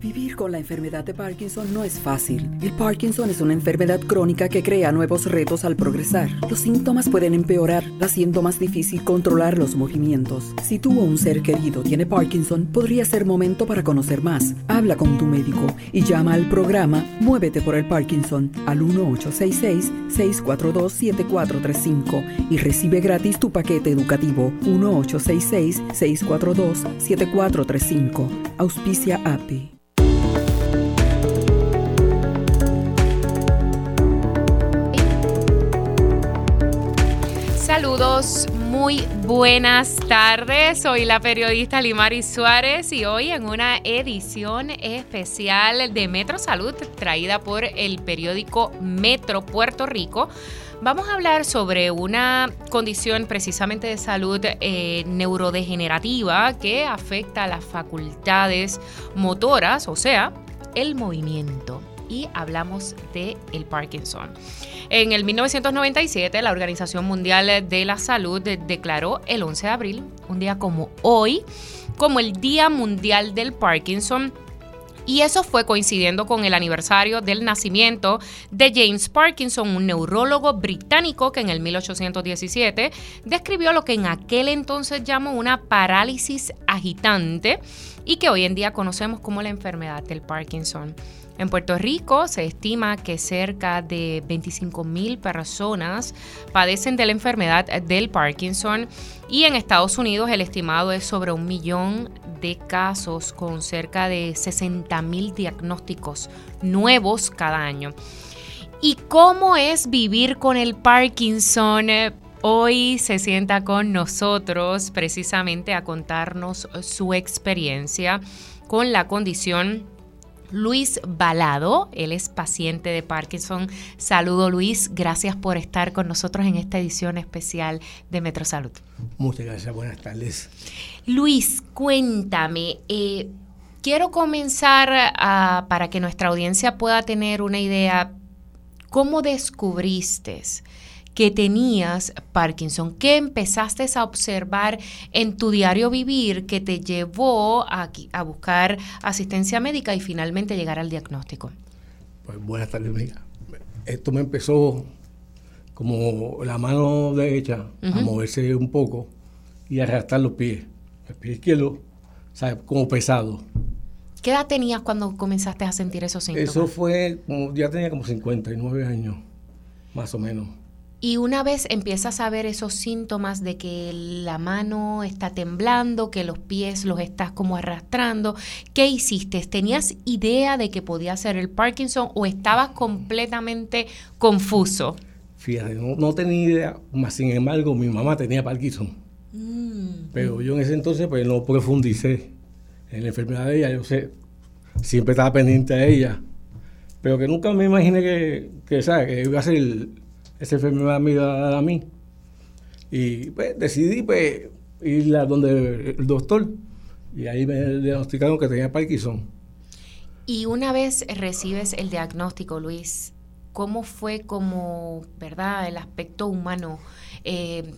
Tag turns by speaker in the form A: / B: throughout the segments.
A: Vivir con la enfermedad de Parkinson no es fácil. El Parkinson es una enfermedad crónica que crea nuevos retos al progresar. Los síntomas pueden empeorar, haciendo más difícil controlar los movimientos. Si tú o un ser querido tiene Parkinson, podría ser momento para conocer más. Habla con tu médico y llama al programa Muévete por el Parkinson al 1866-642-7435 y recibe gratis tu paquete educativo 1866-642-7435. Auspicia API.
B: Muy buenas tardes. Soy la periodista Limari Suárez y hoy en una edición especial de Metro Salud traída por el periódico Metro Puerto Rico. Vamos a hablar sobre una condición precisamente de salud eh, neurodegenerativa que afecta a las facultades motoras, o sea, el movimiento. Y hablamos de el Parkinson. En el 1997, la Organización Mundial de la Salud declaró el 11 de abril, un día como hoy, como el Día Mundial del Parkinson. Y eso fue coincidiendo con el aniversario del nacimiento de James Parkinson, un neurólogo británico que en el 1817 describió lo que en aquel entonces llamó una parálisis agitante y que hoy en día conocemos como la enfermedad del Parkinson. En Puerto Rico se estima que cerca de 25 mil personas padecen de la enfermedad del Parkinson y en Estados Unidos el estimado es sobre un millón de casos con cerca de 60 mil diagnósticos nuevos cada año. ¿Y cómo es vivir con el Parkinson? Hoy se sienta con nosotros precisamente a contarnos su experiencia con la condición Luis Balado, él es paciente de Parkinson. Saludo Luis, gracias por estar con nosotros en esta edición especial de Metro Salud.
C: Muchas gracias, buenas tardes.
B: Luis, cuéntame, eh, quiero comenzar a, para que nuestra audiencia pueda tener una idea, ¿cómo descubriste? Que tenías Parkinson? ¿Qué empezaste a observar en tu diario vivir que te llevó a, a buscar asistencia médica y finalmente llegar al diagnóstico?
C: Pues buenas tardes, amiga. Esto me empezó como la mano derecha a moverse un poco y a arrastrar los pies. El pie izquierdo, ¿sabes? Como pesado.
B: ¿Qué edad tenías cuando comenzaste a sentir esos síntomas?
C: Eso fue, ya tenía como 59 años, más o menos.
B: Y una vez empiezas a ver esos síntomas de que la mano está temblando, que los pies los estás como arrastrando, ¿qué hiciste? ¿Tenías idea de que podía ser el Parkinson o estabas completamente confuso?
C: Fíjate, no, tenía idea, más sin embargo mi mamá tenía Parkinson. Mm. Pero yo en ese entonces pues no profundicé en la enfermedad de ella, yo sé, siempre estaba pendiente a ella, pero que nunca me imaginé que, que, ¿sabes? que iba a ser el, esa enfermedad me iba a mí. Y pues decidí pues ir a donde el doctor y ahí me diagnosticaron que tenía Parkinson.
B: Y una vez recibes el diagnóstico, Luis, ¿cómo fue como, verdad, el aspecto humano? Eh,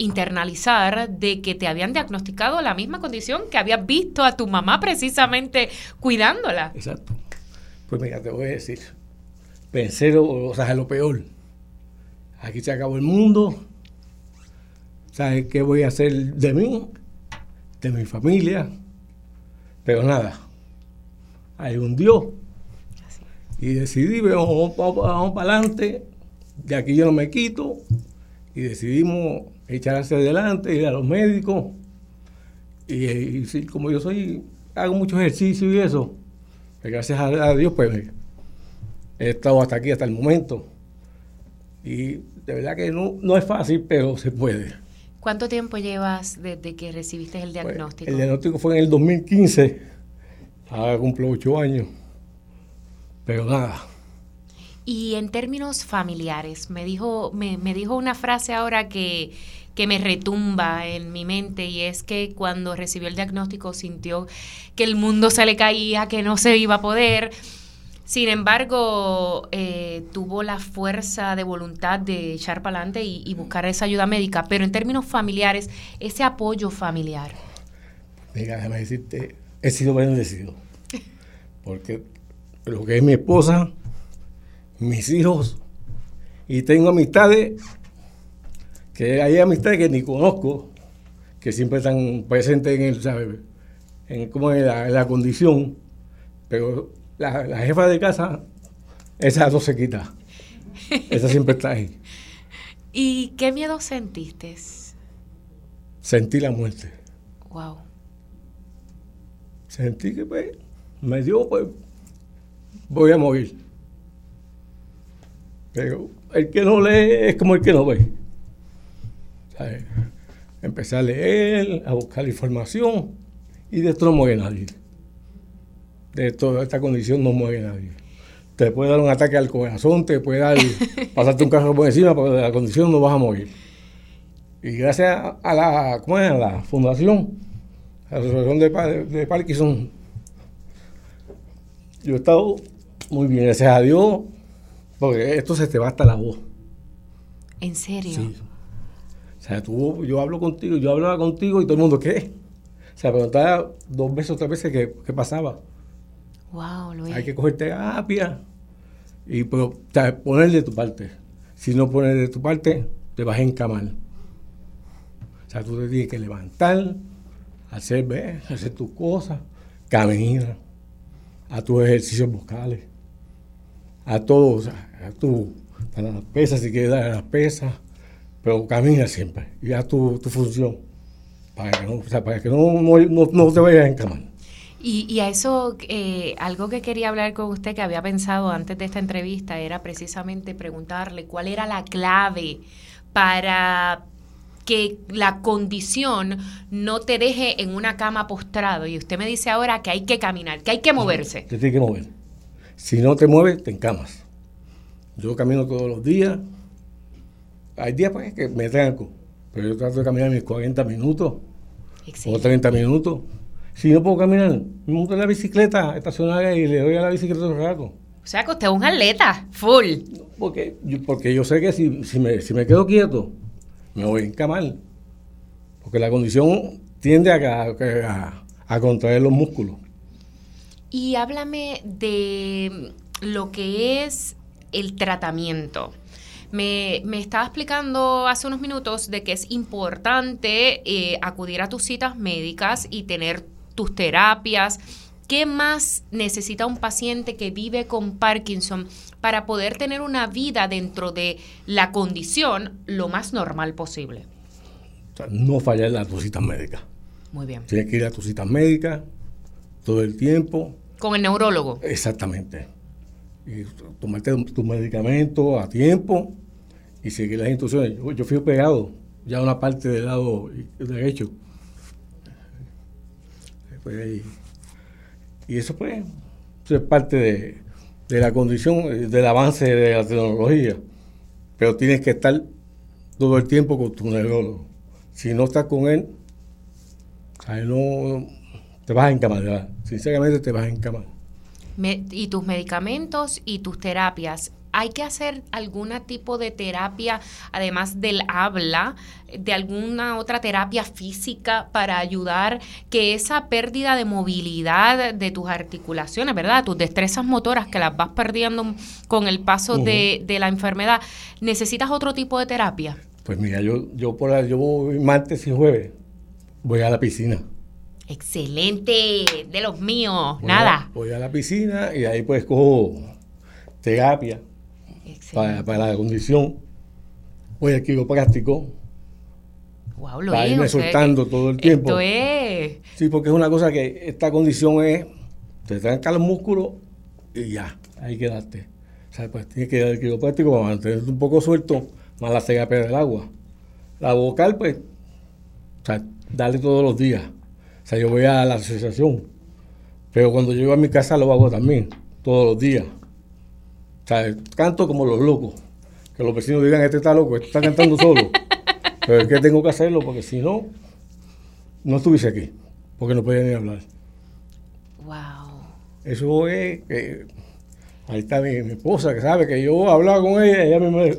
B: internalizar de que te habían diagnosticado la misma condición que habías visto a tu mamá precisamente cuidándola.
C: Exacto. Pues mira, te voy a decir, pensé, o sea, lo peor aquí se acabó el mundo, ¿sabes qué voy a hacer de mí, de mi familia? Pero nada, hay un Dios. Y decidí, vamos, vamos, para adelante, de aquí yo no me quito, y decidimos echar hacia adelante, ir a los médicos, y, como yo soy, hago mucho ejercicio y eso, pues gracias a, Dios, pues he estado hasta aquí, hasta el momento. Y de verdad que no, es fácil, pero se puede.
B: ¿Cuánto tiempo llevas desde que recibiste el pues, diagnóstico?
C: el diagnóstico fue en el 2015. Ahora cumplo ocho años. Pero nada.
B: Y en términos familiares, me dijo, me, me dijo una frase ahora que, que me retumba en mi mente y es que cuando recibió el diagnóstico sintió que el mundo se le caía, que no se iba a poder sin embargo, eh, tuvo la fuerza de voluntad de echar para adelante y, buscar esa ayuda médica. Pero en términos familiares, ese apoyo familiar.
C: Mira, déjame decirte, he sido bendecido. Porque lo que es mi esposa, mis hijos, y tengo amistades, que hay amistades que ni conozco, que siempre están presentes en el, ¿sabes? En, como en la, en la condición, pero la, la jefa de casa, esa no se quita. Esa siempre está ahí.
B: ¿Y qué miedo sentiste?
C: Sentí la muerte.
B: Wow.
C: Sentí que pues, me dio, pues, voy a morir. Pero el que no lee es como el que no ve. ¿Sabes? Empecé a leer, a buscar información y de esto no muere nadie. De toda esta condición no muere nadie. Te puede dar un ataque al corazón, te puede dar, pasarte un carro por encima, pero de la condición no vas a morir. Y gracias a la, ¿cómo es? a la fundación, a la Asociación de, Pa- de Parkinson, yo he estado muy bien, gracias a Dios, porque esto se te va hasta la voz.
B: ¿En serio?
C: Sí. O sea, tú, yo hablo contigo, yo hablaba contigo y todo el mundo, ¿qué? O sea, preguntaba dos veces o tres veces qué, qué pasaba. Hay que coger terapia y pero, poner de tu parte. Si no pones de tu parte, te vas a encamar. O sea, tú te tienes que levantar, hacer, ver, hacer tus cosas, caminar, a tus ejercicios vocales, a todo, o sea, a tu, para las pesas, si quieres dar a las pesas, pero camina siempre y haz tu, tu función para que no, o sea, para que no, no- no te vayas a encamar.
B: Y, y a eso, eh, algo que quería hablar con usted, que había pensado antes de esta entrevista, era precisamente preguntarle cuál era la clave para que la condición no te deje en una cama postrado. Y usted me dice ahora que hay que caminar, que hay que moverse.
C: Te tienes que mover. Si no te mueves, te encamas. Yo camino todos los días. Hay días pues, que me tranco, pero yo trato de caminar mis 40 minutos o
B: Excelente.
C: 30 minutos. Si no puedo caminar, me monto en la bicicleta estacionaria y le doy a la bicicleta un rato.
B: O sea que usted es un atleta, full.
C: Porque yo, porque yo sé que si, si, me, si me quedo quieto, me voy a encamar. Porque la condición tiende a, a, a contraer los músculos.
B: Y háblame de lo que es el tratamiento. Me, me estaba explicando hace unos minutos de que es importante eh, acudir a tus citas médicas y tener tus terapias. ¿Qué más necesita un paciente que vive con Parkinson para poder tener una vida dentro de la condición lo más normal posible?
C: O sea, no fallar en tus citas médicas.
B: Muy bien.
C: Tienes que ir a tus citas médicas todo el tiempo.
B: Con el neurólogo.
C: Exactamente. Y tomarte tus medicamentos a tiempo y seguir las instrucciones. Yo, yo fui operado ya una parte del lado derecho. Y, eso pues es parte de, la condición, del avance de la tecnología. Pero tienes que estar todo el tiempo con tu neurólogo. Si no estás con él, o sea, no, te vas a encamar, sinceramente te vas a encamar.
B: Y tus medicamentos y tus terapias. ¿Hay que hacer algún tipo de terapia, además del habla, de alguna otra terapia física para ayudar que esa pérdida de movilidad de tus articulaciones, ¿verdad? Tus destrezas motoras que las vas perdiendo con el paso de, de la enfermedad, ¿necesitas otro tipo de terapia?
C: Pues mira, yo, yo por la- yo voy martes y jueves voy a la piscina.
B: Excelente, de los míos,
C: Voy
B: nada.
C: a- voy a la piscina y ahí pues cojo terapia Para, para la condición. Voy al quiropráctico
B: Wow, lo
C: para
B: es,
C: irme soltando todo el tiempo.
B: Esto es.
C: Sí, porque es una cosa que esta condición es, te tranca los músculos y ya, ahí quedaste. O sea, pues tienes que ir al quiropráctico para mantenerte un poco suelto, más la terapia del agua. La vocal, pues, o sea, darle todos los días. O sea, yo voy a la asociación, pero cuando llego a mi casa lo hago también, todos los días. O sea, canto como los locos. Que los vecinos digan, este está loco, este está cantando solo. Pero es que tengo que hacerlo porque si no, no estuviese aquí, porque no podía ni hablar.
B: Wow.
C: Eso es que ahí está mi, mi esposa que sabe que yo hablaba con ella, ella me, me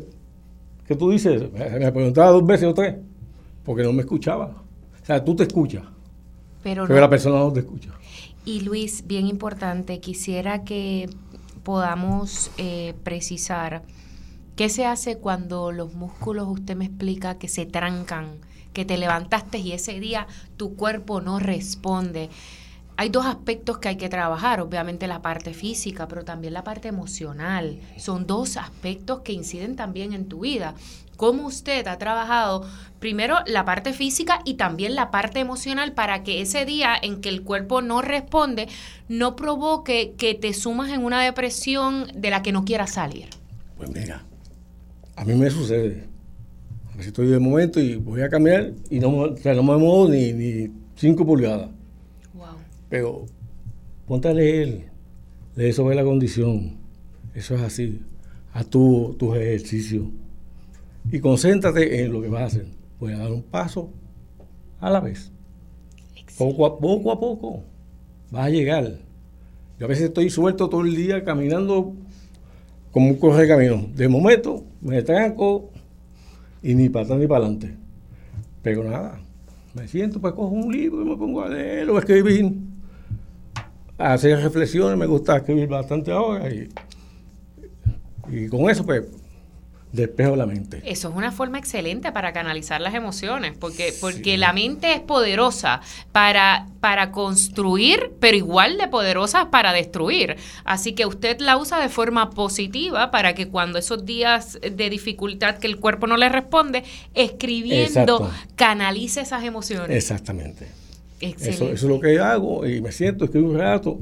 C: ¿qué tú dices? Me, me preguntaba dos veces o tres, porque no me escuchaba. O sea, tú te escuchas,
B: Pero,
C: pero
B: no-
C: la persona no te escucha.
B: Y Luis, bien importante, quisiera que podamos eh, precisar qué se hace cuando los músculos, usted me explica, que se trancan, que te levantaste y ese día tu cuerpo no responde. Hay dos aspectos que hay que trabajar, obviamente la parte física, pero también la parte emocional. Son dos aspectos que inciden también en tu vida cómo usted ha trabajado primero la parte física y también la parte emocional para que ese día en que el cuerpo no responde no provoque que te sumas en una depresión de la que no quieras salir.
C: Pues mira, a mí me sucede. A veces estoy de momento y voy a caminar y no, me muevo ni, ni cinco pulgadas. Wow. Pero ponte a leer, lee sobre la condición. Eso es así. A tu, tus ejercicios y concéntrate en lo que vas a hacer. Voy a dar un paso a la vez. Poco a poco a poco vas a llegar. Yo a veces estoy suelto todo el día caminando como un corre camino. De momento me tranco y ni para atrás ni para adelante. Pero nada, me siento, pues cojo un libro y me pongo a leer o a escribir. A hacer reflexiones, me gusta escribir bastante ahora y, y con eso pues despejo la mente.
B: Eso es una forma excelente para canalizar las emociones, porque, porque la mente es poderosa para, para construir, pero igual de poderosa para destruir. Así que usted la usa de forma positiva para que cuando esos días de dificultad que el cuerpo no le responde, escribiendo, canalice esas emociones.
C: Exactamente. Eso, eso, es lo que hago y me siento, escribo un rato.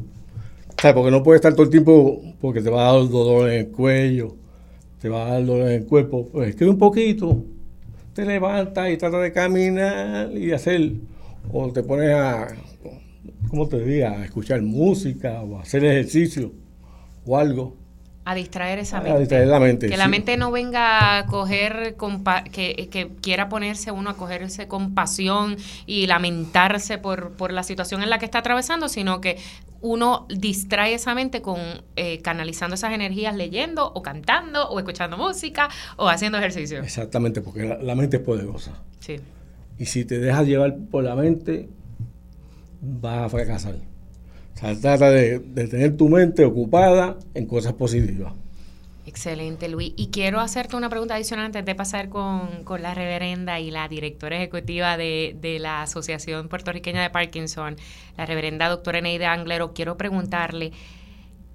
C: Porque no puede estar todo el tiempo porque te va a dar dolor en el cuello te va a dar dolor en el cuerpo, pues escribe un poquito, te levantas y tratas de caminar y hacer, o te pones a, ¿cómo te diga?, a escuchar música o hacer ejercicio o algo.
B: A distraer esa mente.
C: A distraer la mente.
B: Que la mente no venga a coger, que, que, quiera ponerse uno a cogerse compasión y lamentarse por, por la situación en la que está atravesando, sino que uno distrae esa mente con eh, canalizando esas energías leyendo o cantando o escuchando música o haciendo ejercicio.
C: Exactamente, porque la, mente es poderosa. Sí. Y si te dejas llevar por la mente, vas a fracasar. O sea, trata de tener tu mente ocupada en cosas positivas.
B: Excelente, Luis. Y quiero hacerte una pregunta adicional antes de pasar con, la reverenda y la directora ejecutiva de, la Asociación Puertorriqueña de Parkinson, la reverenda doctora Neide Anglero. Quiero preguntarle,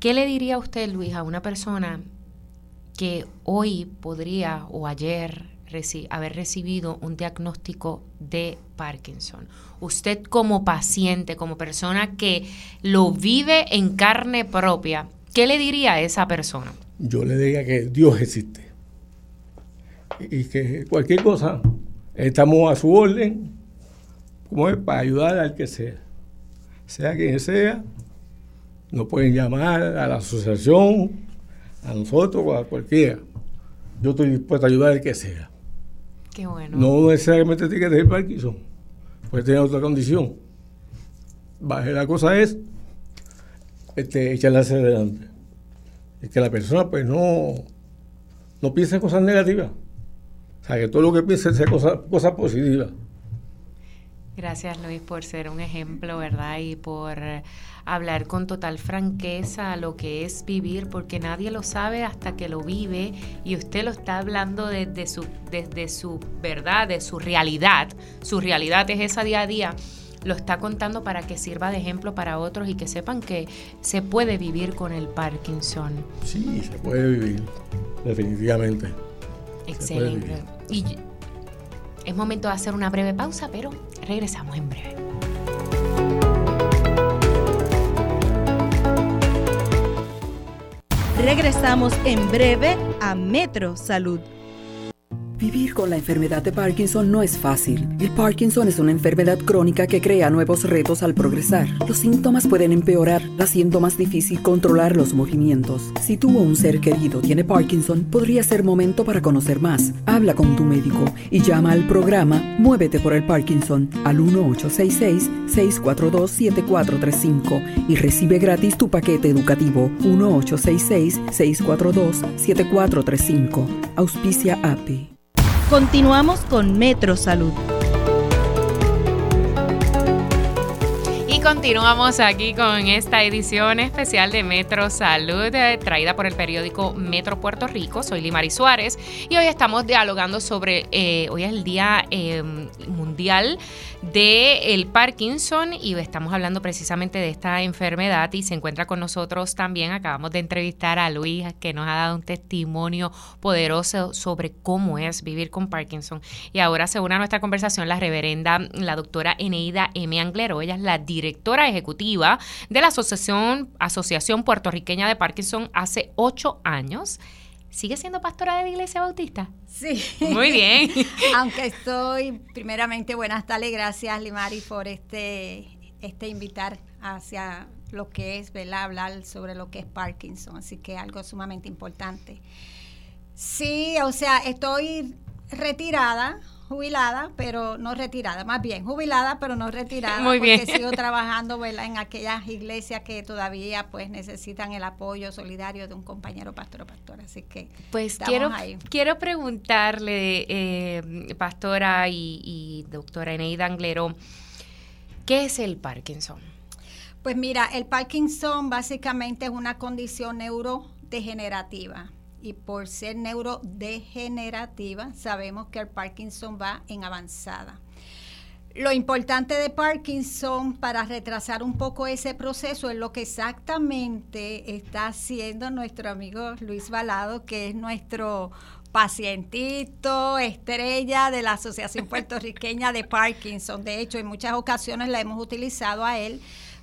B: ¿qué le diría usted, Luis, a una persona que hoy podría o ayer haber recibido un diagnóstico de Parkinson? Usted como paciente, como persona que lo vive en carne propia, ¿qué le diría a esa persona?
C: yo le diga que Dios existe. Y que cualquier cosa, estamos a su orden, como es, para ayudar al que sea. Sea quien sea, nos pueden llamar a la asociación, a nosotros o a cualquiera. Yo estoy dispuesto a ayudar al que sea. No necesariamente tiene que tener Parkinson, puede tener otra condición. La cosa es este, echarla hacia adelante es que la persona pues no, no piense cosas negativas. O sea, que todo lo que piense sea cosas cosa positivas.
B: Gracias Luis por ser un ejemplo, ¿verdad? Y por hablar con total franqueza lo que es vivir, porque nadie lo sabe hasta que lo vive y usted lo está hablando desde su, desde su verdad, de su realidad. Su realidad es esa día a día lo está contando para que sirva de ejemplo para otros y que sepan que se puede vivir con el Parkinson.
C: Sí, se puede vivir, definitivamente.
B: Excelente. Y es momento de hacer una breve pausa, pero regresamos en breve.
D: Regresamos en breve a Metro Salud.
A: Vivir con la enfermedad de Parkinson no es fácil. El Parkinson es una enfermedad crónica que crea nuevos retos al progresar. Los síntomas pueden empeorar, haciendo más difícil controlar los movimientos. Si tú o un ser querido tiene Parkinson, podría ser momento para conocer más. Habla con tu médico y llama al programa Muévete por el Parkinson al 1866-642-7435 y recibe gratis tu paquete educativo 1866-642-7435. Auspicia API.
D: Continuamos con Metro Salud.
B: continuamos aquí con esta edición especial de Metro Salud, eh, traída por el periódico Metro Puerto Rico. Soy Limari Suárez y hoy estamos dialogando sobre, eh, hoy es el Día eh, Mundial de el Parkinson y estamos hablando precisamente de esta enfermedad y se encuentra con nosotros también, acabamos de entrevistar a Luis que nos ha dado un testimonio poderoso sobre cómo es vivir con Parkinson y ahora se une a nuestra conversación la reverenda, la doctora Eneida M. Anglero, ella es la directora ejecutiva de la Asociación, Asociación Puertorriqueña de Parkinson hace ocho años. ¿Sigue siendo pastora de la Iglesia Bautista?
E: Sí.
B: Muy bien.
E: Aunque estoy, primeramente, buenas tardes, gracias Limari por este, este invitar hacia lo que es, ¿verdad? Hablar sobre lo que es Parkinson, así que algo sumamente importante. Sí, o sea, estoy retirada, jubilada, pero no retirada, más bien jubilada, pero no retirada,
B: Muy bien.
E: porque sigo trabajando ¿verdad? en aquellas iglesias que todavía pues necesitan el apoyo solidario de un compañero pastor o pastora, así que
B: Pues
E: estamos
B: quiero,
E: ahí.
B: quiero preguntarle, eh, pastora y, y doctora Eneida Anglero, ¿qué es el Parkinson?
E: Pues mira, el Parkinson básicamente es una condición neurodegenerativa. Y por ser neurodegenerativa, sabemos que el Parkinson va en avanzada. Lo importante de Parkinson para retrasar un poco ese proceso es lo que exactamente está haciendo nuestro amigo Luis Balado, que es nuestro pacientito, estrella de la Asociación Puertorriqueña de Parkinson. De hecho, en muchas ocasiones la hemos utilizado a él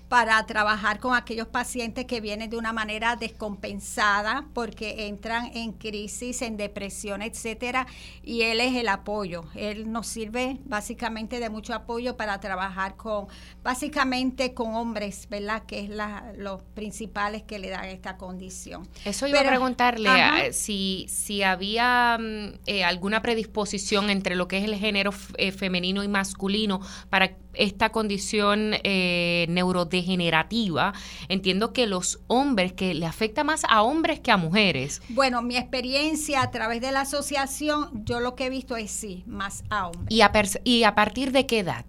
E: para trabajar con aquellos pacientes que vienen de una manera descompensada porque entran en crisis, en depresión, etcétera, y él es el apoyo. Él nos sirve básicamente de mucho apoyo para trabajar con básicamente con hombres, ¿verdad? Que es la, los principales que le dan esta condición.
B: Eso iba
E: Pero-
B: a preguntarle
E: ajá.
B: eh, si, si había mm, eh, alguna predisposición entre lo que es el género eh, femenino y masculino para esta condición eh, neurodegenerativa. Entiendo que los hombres, que le afecta más a hombres que a mujeres.
E: Bueno, mi experiencia a través de la asociación, yo lo que he visto es sí, más a hombres.
B: ¿Y a, y a partir de qué edad?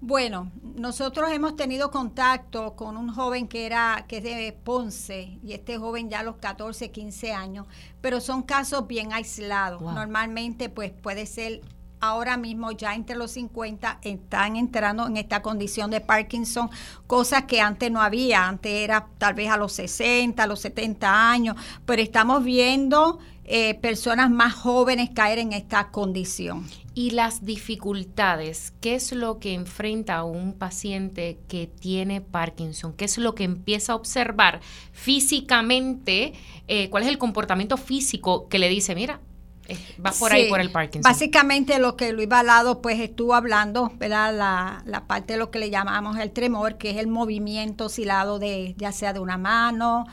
E: Bueno, nosotros hemos tenido contacto con un joven que era que es de Ponce y este joven ya a los 14, 15 años, pero son casos bien aislados.
B: Wow.
E: Normalmente pues puede ser ahora mismo ya entre los 50 están entrando en esta condición de Parkinson, cosas que antes no había, antes era tal vez a los 60, a los 70 años, pero estamos viendo eh, personas más jóvenes caer en esta condición.
B: Y las dificultades, ¿qué es lo que enfrenta un paciente que tiene Parkinson? ¿Qué es lo que empieza a observar físicamente? Eh, ¿Cuál es el comportamiento físico que le dice, mira, va por ahí por el Parkinson?
E: Básicamente lo que Luis Balado pues estuvo hablando, ¿verdad? La, la parte de lo que le llamamos el tremor, que es el movimiento oscilado de ya sea de una mano,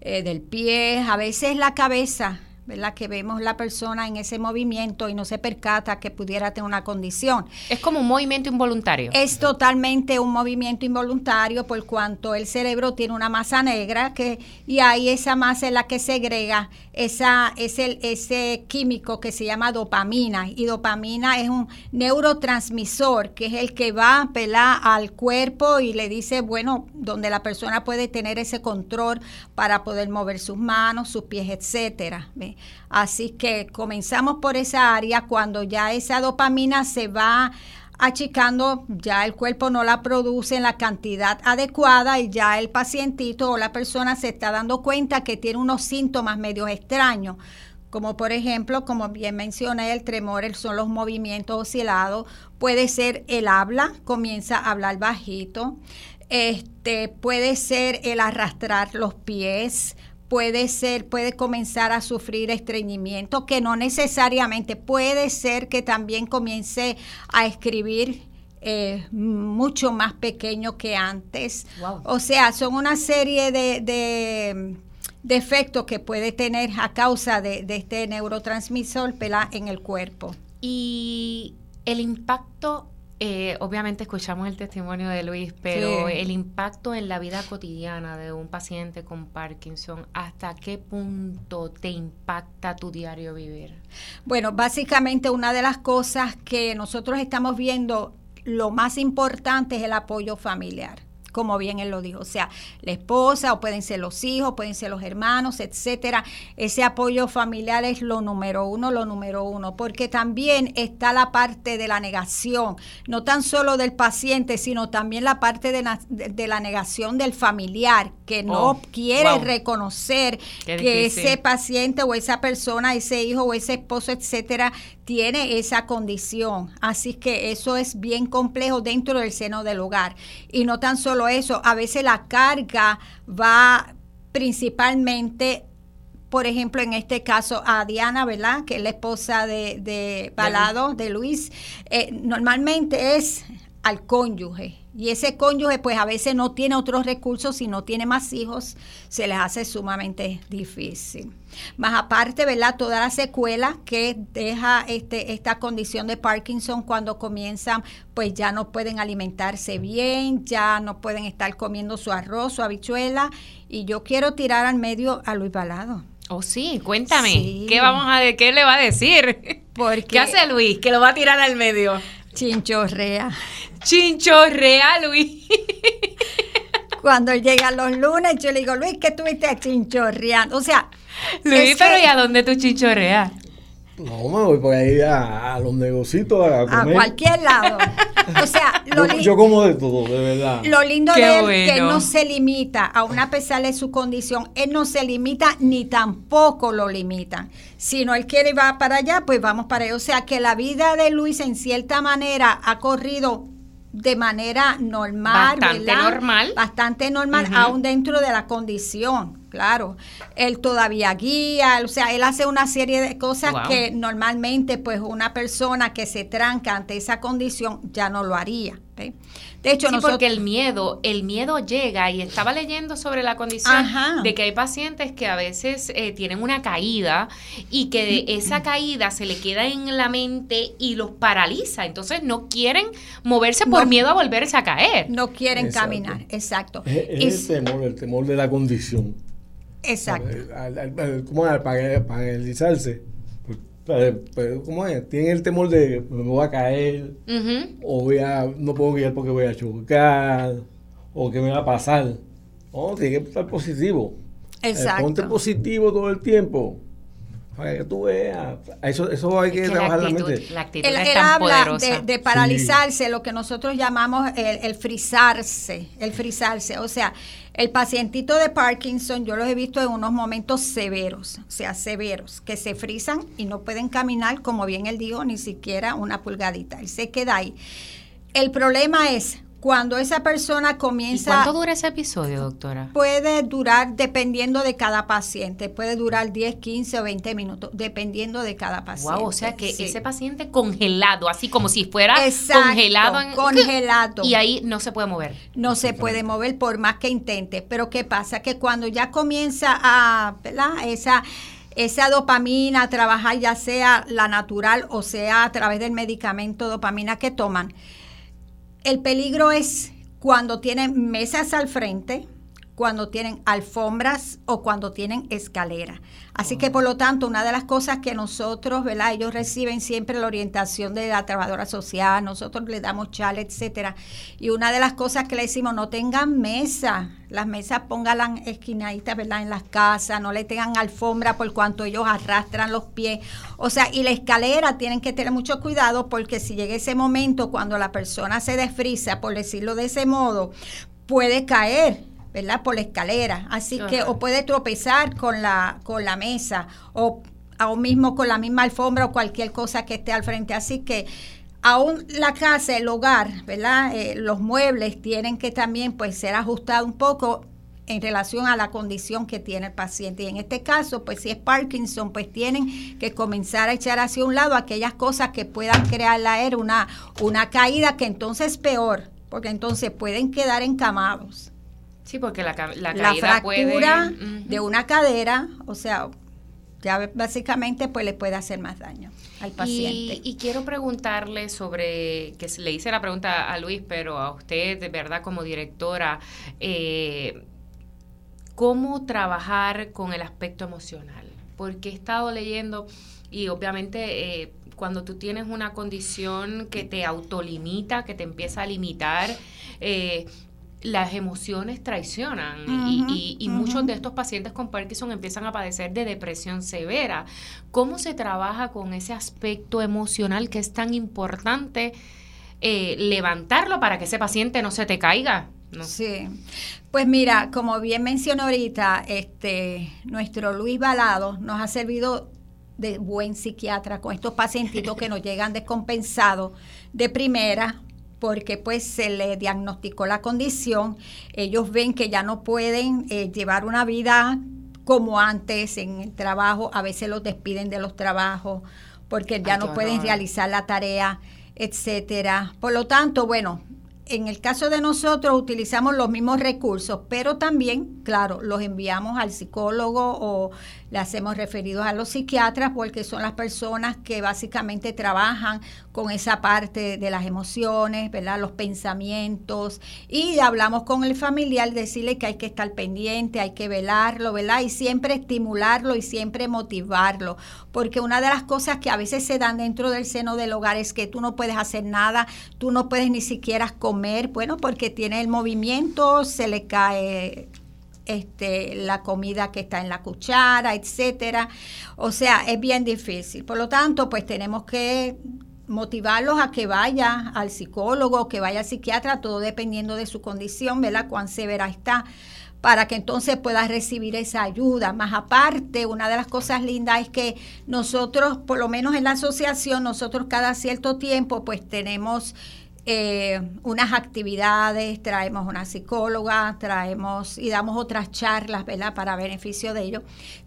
E: eh, del pie, a veces la cabeza, ¿verdad? Que vemos la persona en ese movimiento y no se percata que pudiera tener una condición.
B: Es como un movimiento involuntario.
E: Es totalmente un movimiento involuntario por cuanto el cerebro tiene una masa negra que y ahí esa masa es la que segrega esa es el ese químico que se llama dopamina y dopamina es un neurotransmisor que es el que va ¿verdad? al cuerpo y le dice bueno donde la persona puede tener ese control para poder mover sus manos, sus pies, etcétera. ¿ve? Así que comenzamos por esa área cuando ya esa dopamina se va achicando, ya el cuerpo no la produce en la cantidad adecuada y ya el pacientito o la persona se está dando cuenta que tiene unos síntomas medios extraños. Como por ejemplo, como bien mencioné, el tremor son los movimientos oscilados. Puede ser el habla, comienza a hablar bajito. Este, puede ser el arrastrar los pies, puede ser, puede comenzar a sufrir estreñimiento, que no necesariamente, puede ser que también comience a escribir eh, mucho más pequeño que antes.
B: Wow.
E: O sea, son una serie de, de, de efectos que puede tener a causa de, de este neurotransmisor ¿verdad? en el cuerpo.
B: Y el impacto, eh, obviamente escuchamos el testimonio de Luis, pero
E: Sí.
B: el impacto en la vida cotidiana de un paciente con Parkinson, ¿hasta qué punto te impacta tu diario vivir?
E: Bueno, básicamente una de las cosas que nosotros estamos viendo, lo más importante es el apoyo familiar. Como bien él lo dijo. O sea, la esposa, o pueden ser los hijos, pueden ser los hermanos, etcétera. Ese apoyo familiar es lo número uno, lo número uno, porque también está la parte de la negación, no tan solo del paciente, sino también la parte de, la negación del familiar, que no oh, quiere reconocer que ese paciente o esa persona, ese hijo o ese esposo, etcétera, tiene esa condición. Así que eso es bien complejo dentro del seno del hogar. Y no tan solo eso, a veces la carga va principalmente por ejemplo, en este caso a Diana, ¿verdad? Que es la esposa de, de Balado, de Luis, eh, normalmente es al cónyuge. Y ese cónyuge pues a veces no tiene otros recursos, si no tiene más hijos, se les hace sumamente difícil. Más aparte, ¿verdad? Toda la secuela que deja este, esta condición de Parkinson cuando comienzan, pues ya no pueden alimentarse bien, ya no pueden estar comiendo su arroz, su habichuela. Y yo quiero tirar al medio a Luis Balado.
B: Oh, sí, cuéntame. ¿Qué vamos a qué le va a decir? Porque, ¿Qué hace Luis? Que lo va a tirar al medio.
E: Chinchorrea.
B: Chinchorrea, Luis.
E: Cuando llegan los lunes, yo le digo, Luis, ¿qué tuviste chinchorreando? O sea,
B: Luis, pero ¿y a dónde tú chinchorreas?
C: No, me voy por ahí a, los negocios a
E: comer. A cualquier lado. O sea,
C: lo yo, como de todo, de verdad.
E: Lo lindo de él es que no se limita, a una pesar de su condición, él no se limita ni tampoco lo limita. Si no él quiere ir para allá, pues vamos para allá. O sea, que la vida de Luis en cierta manera ha corrido de manera normal.
B: Bastante normal.
E: Bastante normal, aún dentro de la condición, claro. Él todavía guía, o sea, él hace una serie de cosas que normalmente pues una persona que se tranca ante esa condición ya no lo haría.
B: De hecho, sí, porque el miedo, el miedo llega y estaba leyendo sobre la condición de que hay pacientes que a veces eh, tienen una caída y que de esa caída se le queda en la mente y los paraliza. Entonces no quieren moverse por miedo a volverse a caer.
E: No quieren caminar, exacto.
C: Es, el temor, el temor de la condición.
E: Exacto.
C: ¿Cómo es? Para paralizarse pero, ¿cómo es? Tienen el temor de me voy a caer, o voy a, no puedo guiar porque voy a chocar, o qué me va a pasar. No, tiene que estar positivo.
E: Eh, Exacto.
C: ponte positivo todo el tiempo. Para que tú veas. Eso, eso hay que, trabajar la, mente.
E: La actitud él, habla de, paralizarse, lo que nosotros llamamos el, el frizarse. El frizarse. O sea, el pacientito de Parkinson yo los he visto en unos momentos severos, o sea, severos, que se frizan y no pueden caminar, como bien él dijo, ni siquiera una pulgadita. Él se queda ahí. El problema es cuando esa persona comienza...
B: ¿Y cuánto dura ese episodio, doctora?
E: Puede durar, dependiendo de cada paciente, puede durar 10, 15 o 20 minutos, dependiendo de cada paciente.
B: Wow, o sea que ese paciente congelado, así como si fuera congelado. En,
E: congelado.
B: Y ahí no se puede mover.
E: No se puede mover por más que intente. Pero ¿qué pasa? Que cuando ya comienza a, ¿verdad? Esa esa dopamina a trabajar, ya sea la natural o sea a través del medicamento dopamina que toman, el peligro es cuando tienen mesas al frente, cuando tienen alfombras o cuando tienen escalera. Así que por lo tanto, una de las cosas que nosotros, ¿verdad? Ellos reciben siempre la orientación de la trabajadora social, nosotros les damos chale, etcétera. Y una de las cosas que le decimos, no tengan mesa, las mesas pónganlas esquinaditas, ¿verdad? En las casas, no le tengan alfombra por cuanto ellos arrastran los pies. O sea, y la escalera tienen que tener mucho cuidado porque si llega ese momento cuando la persona se desfrisa, por decirlo de ese modo, puede caer ¿verdad? Por la escalera. Así que, o puede tropezar con la, con la mesa, o aún mismo con la misma alfombra o cualquier cosa que esté al frente. Así que aún la casa, el hogar, ¿verdad? Eh, los muebles tienen que también pues ser ajustados un poco en relación a la condición que tiene el paciente. Y en este caso, pues si es Parkinson, pues tienen que comenzar a echar hacia un lado aquellas cosas que puedan crear la era una, una caída que entonces es peor, porque entonces pueden quedar encamados.
B: Sí, porque la, la caída
E: fractura de una cadera, o sea, ya básicamente pues le puede hacer más daño al paciente.
B: Y, quiero preguntarle sobre, que le hice la pregunta a Luis, pero a usted, de verdad, como directora, eh, ¿cómo trabajar con el aspecto emocional? Porque he estado leyendo y obviamente... Eh, cuando tú tienes una condición que te autolimita, que te empieza a limitar, eh, las emociones traicionan y, y, muchos de estos pacientes con Parkinson empiezan a padecer de depresión severa. ¿Cómo se trabaja con ese aspecto emocional que es tan importante eh, levantarlo para que ese paciente no se te caiga?
E: Sí, pues mira, como bien mencionó ahorita, este, nuestro Luis Balado nos ha servido de buen psiquiatra con estos pacientitos que nos llegan descompensados de primera porque pues se le diagnosticó la condición, ellos ven que ya no pueden eh, llevar una vida como antes en el trabajo, a veces los despiden de los trabajos porque ya no pueden realizar la tarea, etcétera. Por lo tanto, bueno, en el caso de nosotros utilizamos los mismos recursos, pero también, claro, los enviamos al psicólogo o le hacemos referidos a los psiquiatras porque son las personas que básicamente trabajan con esa parte de las emociones, ¿verdad? Los pensamientos y hablamos con el familiar, decirle que hay que estar pendiente, hay que velarlo, ¿verdad? Y siempre estimularlo y siempre motivarlo, porque una de las cosas que a veces se dan dentro del seno del hogar es que tú no puedes hacer nada, tú no puedes ni siquiera comer, bueno, porque tiene el movimiento, se le cae este, la comida que está en la cuchara, etcétera. O sea, es bien difícil. Por lo tanto, pues tenemos que motivarlos a que vaya al psicólogo, que vaya al psiquiatra, todo dependiendo de su condición, ¿verdad? Cuán severa está para que entonces pueda recibir esa ayuda. Más aparte, una de las cosas lindas es que nosotros, por lo menos en la asociación, nosotros cada cierto tiempo, pues tenemos eh, unas actividades, traemos una psicóloga, traemos y damos otras charlas, ¿verdad? Para beneficio de ellos.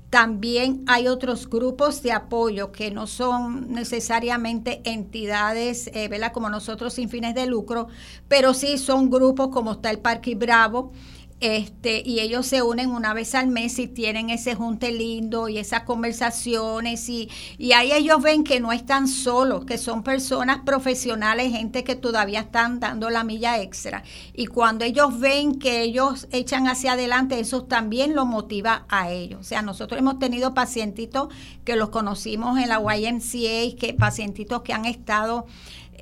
E: También hay otros grupos de apoyo que no son necesariamente entidades, eh, ¿verdad? Como nosotros sin fines de lucro, pero sí son grupos como está el Parque Bravo, este, y ellos se unen una vez al mes y tienen ese junte lindo y esas conversaciones y, y ahí ellos ven que no están solos, que son personas profesionales, gente que todavía están dando la milla extra. Y cuando ellos ven que ellos echan hacia adelante, eso también lo motiva a ellos. O sea, nosotros hemos tenido pacientitos que los conocimos en la YMCA, que pacientitos que han estado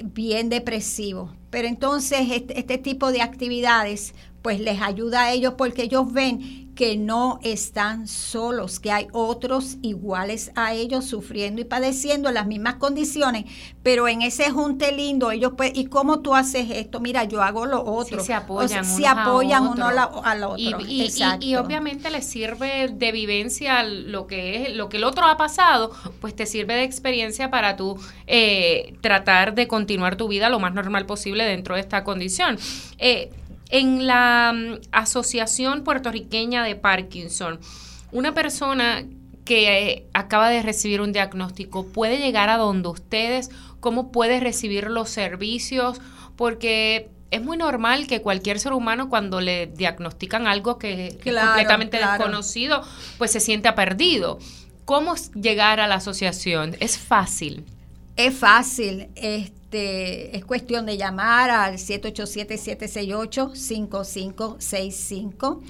E: bien depresivos. Pero entonces este, este tipo de actividades pues les ayuda a ellos porque ellos ven que no están solos, que hay otros iguales a ellos sufriendo y padeciendo las mismas condiciones, pero en ese junte lindo ellos pues ¿y cómo tú haces esto? Mira, yo hago lo otro.
B: se apoyan,
E: se apoyan uno al otro.
B: Y, y, obviamente les sirve de vivencia lo que es lo que el otro ha pasado, pues te sirve de experiencia para tú eh, tratar de continuar tu vida lo más normal posible dentro de esta condición. Eh, en la mm, Asociación Puertorriqueña de Parkinson, una persona que eh, acaba de recibir un diagnóstico puede llegar a donde ustedes, cómo puede recibir los servicios, porque es muy normal que cualquier ser humano cuando le diagnostican algo que, es completamente desconocido, pues se sienta perdido. ¿Cómo llegar a la asociación? ¿Es fácil?
E: Es fácil. Este, es cuestión de llamar al 787-768-5565.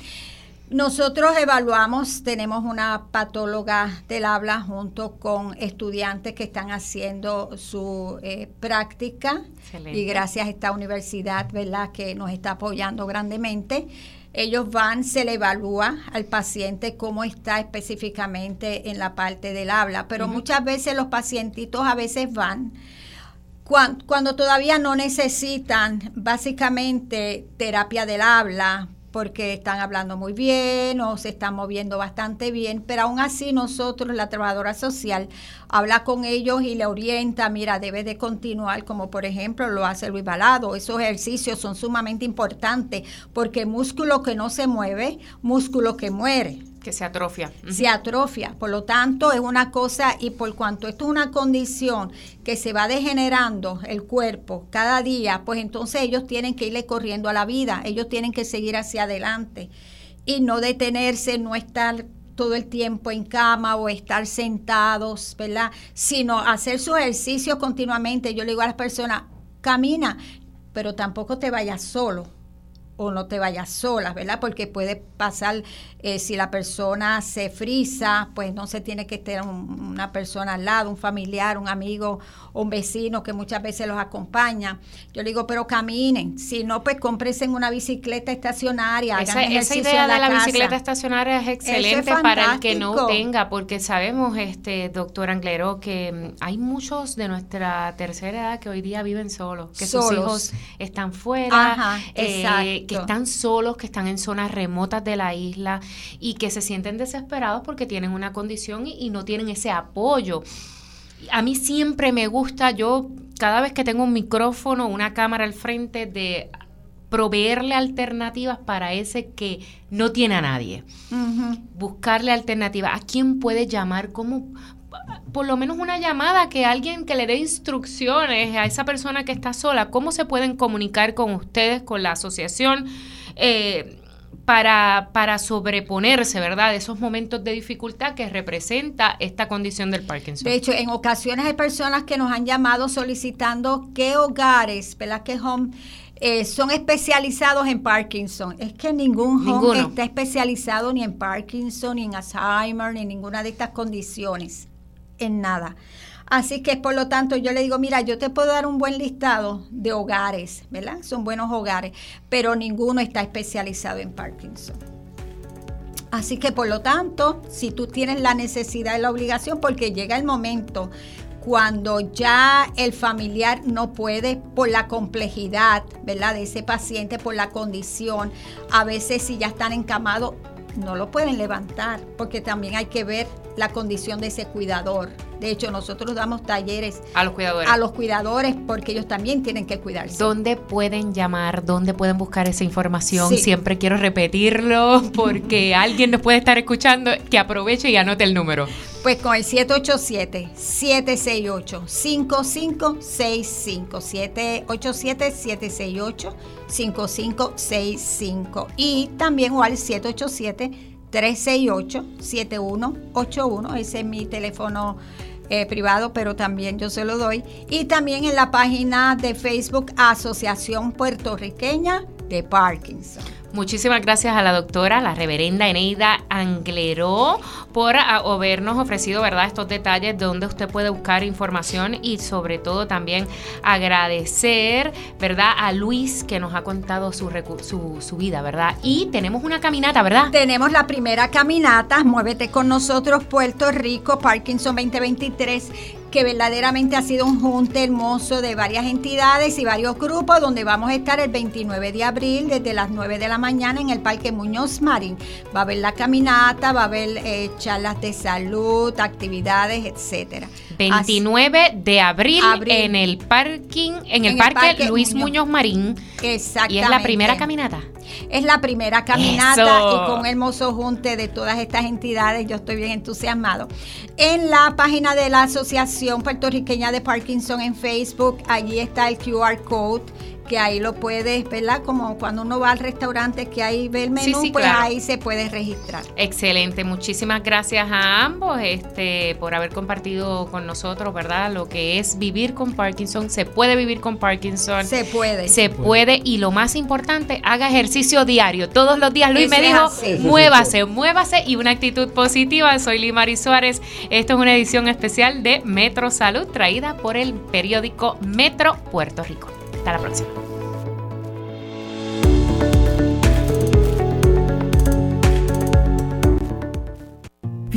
E: Nosotros evaluamos, tenemos una patóloga del habla junto con estudiantes que están haciendo su eh, práctica y gracias a esta universidad, ¿verdad?, que nos está apoyando grandemente. Ellos van, se le evalúa al paciente cómo está específicamente en la parte del habla, pero muchas veces los pacientitos a veces van cuando, todavía no necesitan básicamente terapia del habla, porque están hablando muy bien o se están moviendo bastante bien, pero aún así nosotros, la trabajadora social, habla con ellos y le orienta, mira, debe de continuar, como por ejemplo lo hace Luis Balado. Esos ejercicios son sumamente importantes porque músculo que no se mueve, músculo que muere.
B: Que se atrofia.
E: Se atrofia. Por lo tanto, es una cosa, y por cuanto esto es una condición que se va degenerando el cuerpo cada día, pues entonces ellos tienen que irle corriendo a la vida, ellos tienen que seguir hacia adelante y no detenerse, no estar todo el tiempo en cama o estar sentados, ¿verdad? Sino hacer su ejercicio continuamente. Yo le digo a las personas, camina, pero tampoco te vayas solo o no te vayas sola, ¿verdad? Porque puede pasar, eh, si la persona se frisa, pues no se tiene que tener una persona al lado, un familiar, un amigo, un vecino que muchas veces los acompaña. Yo le digo, pero caminen, si no, pues cómprense en una bicicleta estacionaria.
B: Esa, esa idea de la bicicleta estacionaria es excelente para el que no tenga, porque sabemos, este doctor Anglero, que mm, hay muchos de nuestra tercera edad que hoy día viven solos, que sus hijos están fuera, eh, que están solos, que están en zonas remotas de la isla y que se sienten desesperados porque tienen una condición y, no tienen ese apoyo. A mí siempre me gusta, yo cada vez que tengo un micrófono, una cámara al frente, de proveerle alternativas para ese que no tiene a nadie. Buscarle alternativas. ¿A quién puede llamar? ¿Cómo? Por lo menos una llamada, que alguien que le dé instrucciones a esa persona que está sola, cómo se pueden comunicar con ustedes, con la asociación, eh, para, para sobreponerse, ¿verdad?, de esos momentos de dificultad que representa esta condición del Parkinson.
E: De hecho, en ocasiones hay personas que nos han llamado solicitando qué hogares, ¿verdad?, que home eh, son especializados en Parkinson. Es que ningún home está especializado ni en Parkinson, ni en Alzheimer, ni en ninguna de estas condiciones en nada. Así que por lo tanto yo le digo, mira, yo te puedo dar un buen listado de hogares, ¿verdad? Son buenos hogares, pero ninguno está especializado en Parkinson. Así que por lo tanto, si tú tienes la necesidad y la obligación, porque llega el momento cuando ya el familiar no puede por la complejidad, ¿verdad? De ese paciente, por la condición, a veces si ya están encamados, no lo pueden levantar, porque también hay que ver la condición de ese cuidador. De hecho, nosotros damos talleres
B: a los cuidadores.
E: A los cuidadores porque ellos también tienen que cuidarse.
B: ¿Dónde pueden llamar? ¿Dónde pueden buscar esa información? Siempre quiero repetirlo porque alguien nos puede estar escuchando que aproveche y anote el número.
E: Pues con el 787-768-5565. 787-768-5565. Y también o al 787 368-7181. Ese es mi teléfono eh, privado, pero también yo se lo doy. Y también en la página de Facebook Asociación Puertorriqueña de Parkinson.
B: Muchísimas gracias a la doctora, la reverenda Eneida Angleró, por habernos ofrecido ¿verdad? estos detalles donde usted puede buscar información y sobre todo también agradecer ¿verdad? a Luis que nos ha contado su, su, su vida, ¿verdad? Y tenemos una caminata, ¿verdad?
E: Tenemos la primera caminata, Muévete con nosotros, Puerto Rico, Parkinson 2023 que verdaderamente ha sido un junte hermoso de varias entidades y varios grupos donde vamos a estar el 29 de abril desde las 9 de la mañana en el Parque Muñoz Marín. Va a haber la caminata, va a haber eh, charlas de salud, actividades, etcétera.
B: 29 de abril, en el parking, en el, parque, Luis Muñoz. Marín.
E: Exactamente.
B: Y es la primera caminata.
E: Es la primera caminata y con hermoso junte de todas estas entidades, yo estoy bien entusiasmado. En la página de la Asociación Puertorriqueña de Parkinson en Facebook, allí está el QR code que ahí lo puedes, ¿verdad? Como cuando uno va al restaurante que ahí ve el menú, pues ahí se puede registrar.
B: Excelente, muchísimas gracias a ambos este, por haber compartido con nosotros, ¿verdad? Lo que es vivir con Parkinson. Se puede vivir con Parkinson.
E: Se puede.
B: Se puede y lo más importante, haga ejercicio diario. Todos los días, Luis me dijo, muévase, muévase y una actitud positiva. Soy Limari Suárez. Esto es una edición especial de Metro Salud traída por el periódico Metro Puerto Rico. Hasta la próxima.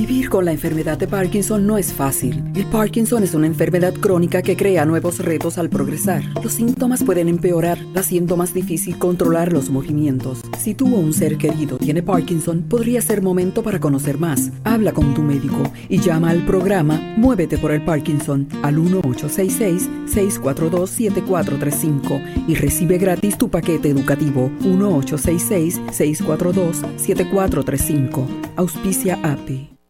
A: Vivir con la enfermedad de Parkinson no es fácil. El Parkinson es una enfermedad crónica que crea nuevos retos al progresar. Los síntomas pueden empeorar, haciendo más difícil controlar los movimientos. Si tú o un ser querido tiene Parkinson, podría ser momento para conocer más. Habla con tu médico y llama al programa Muévete por el Parkinson al 1866-642-7435 y recibe gratis tu paquete educativo 1866-642-7435. Auspicia API.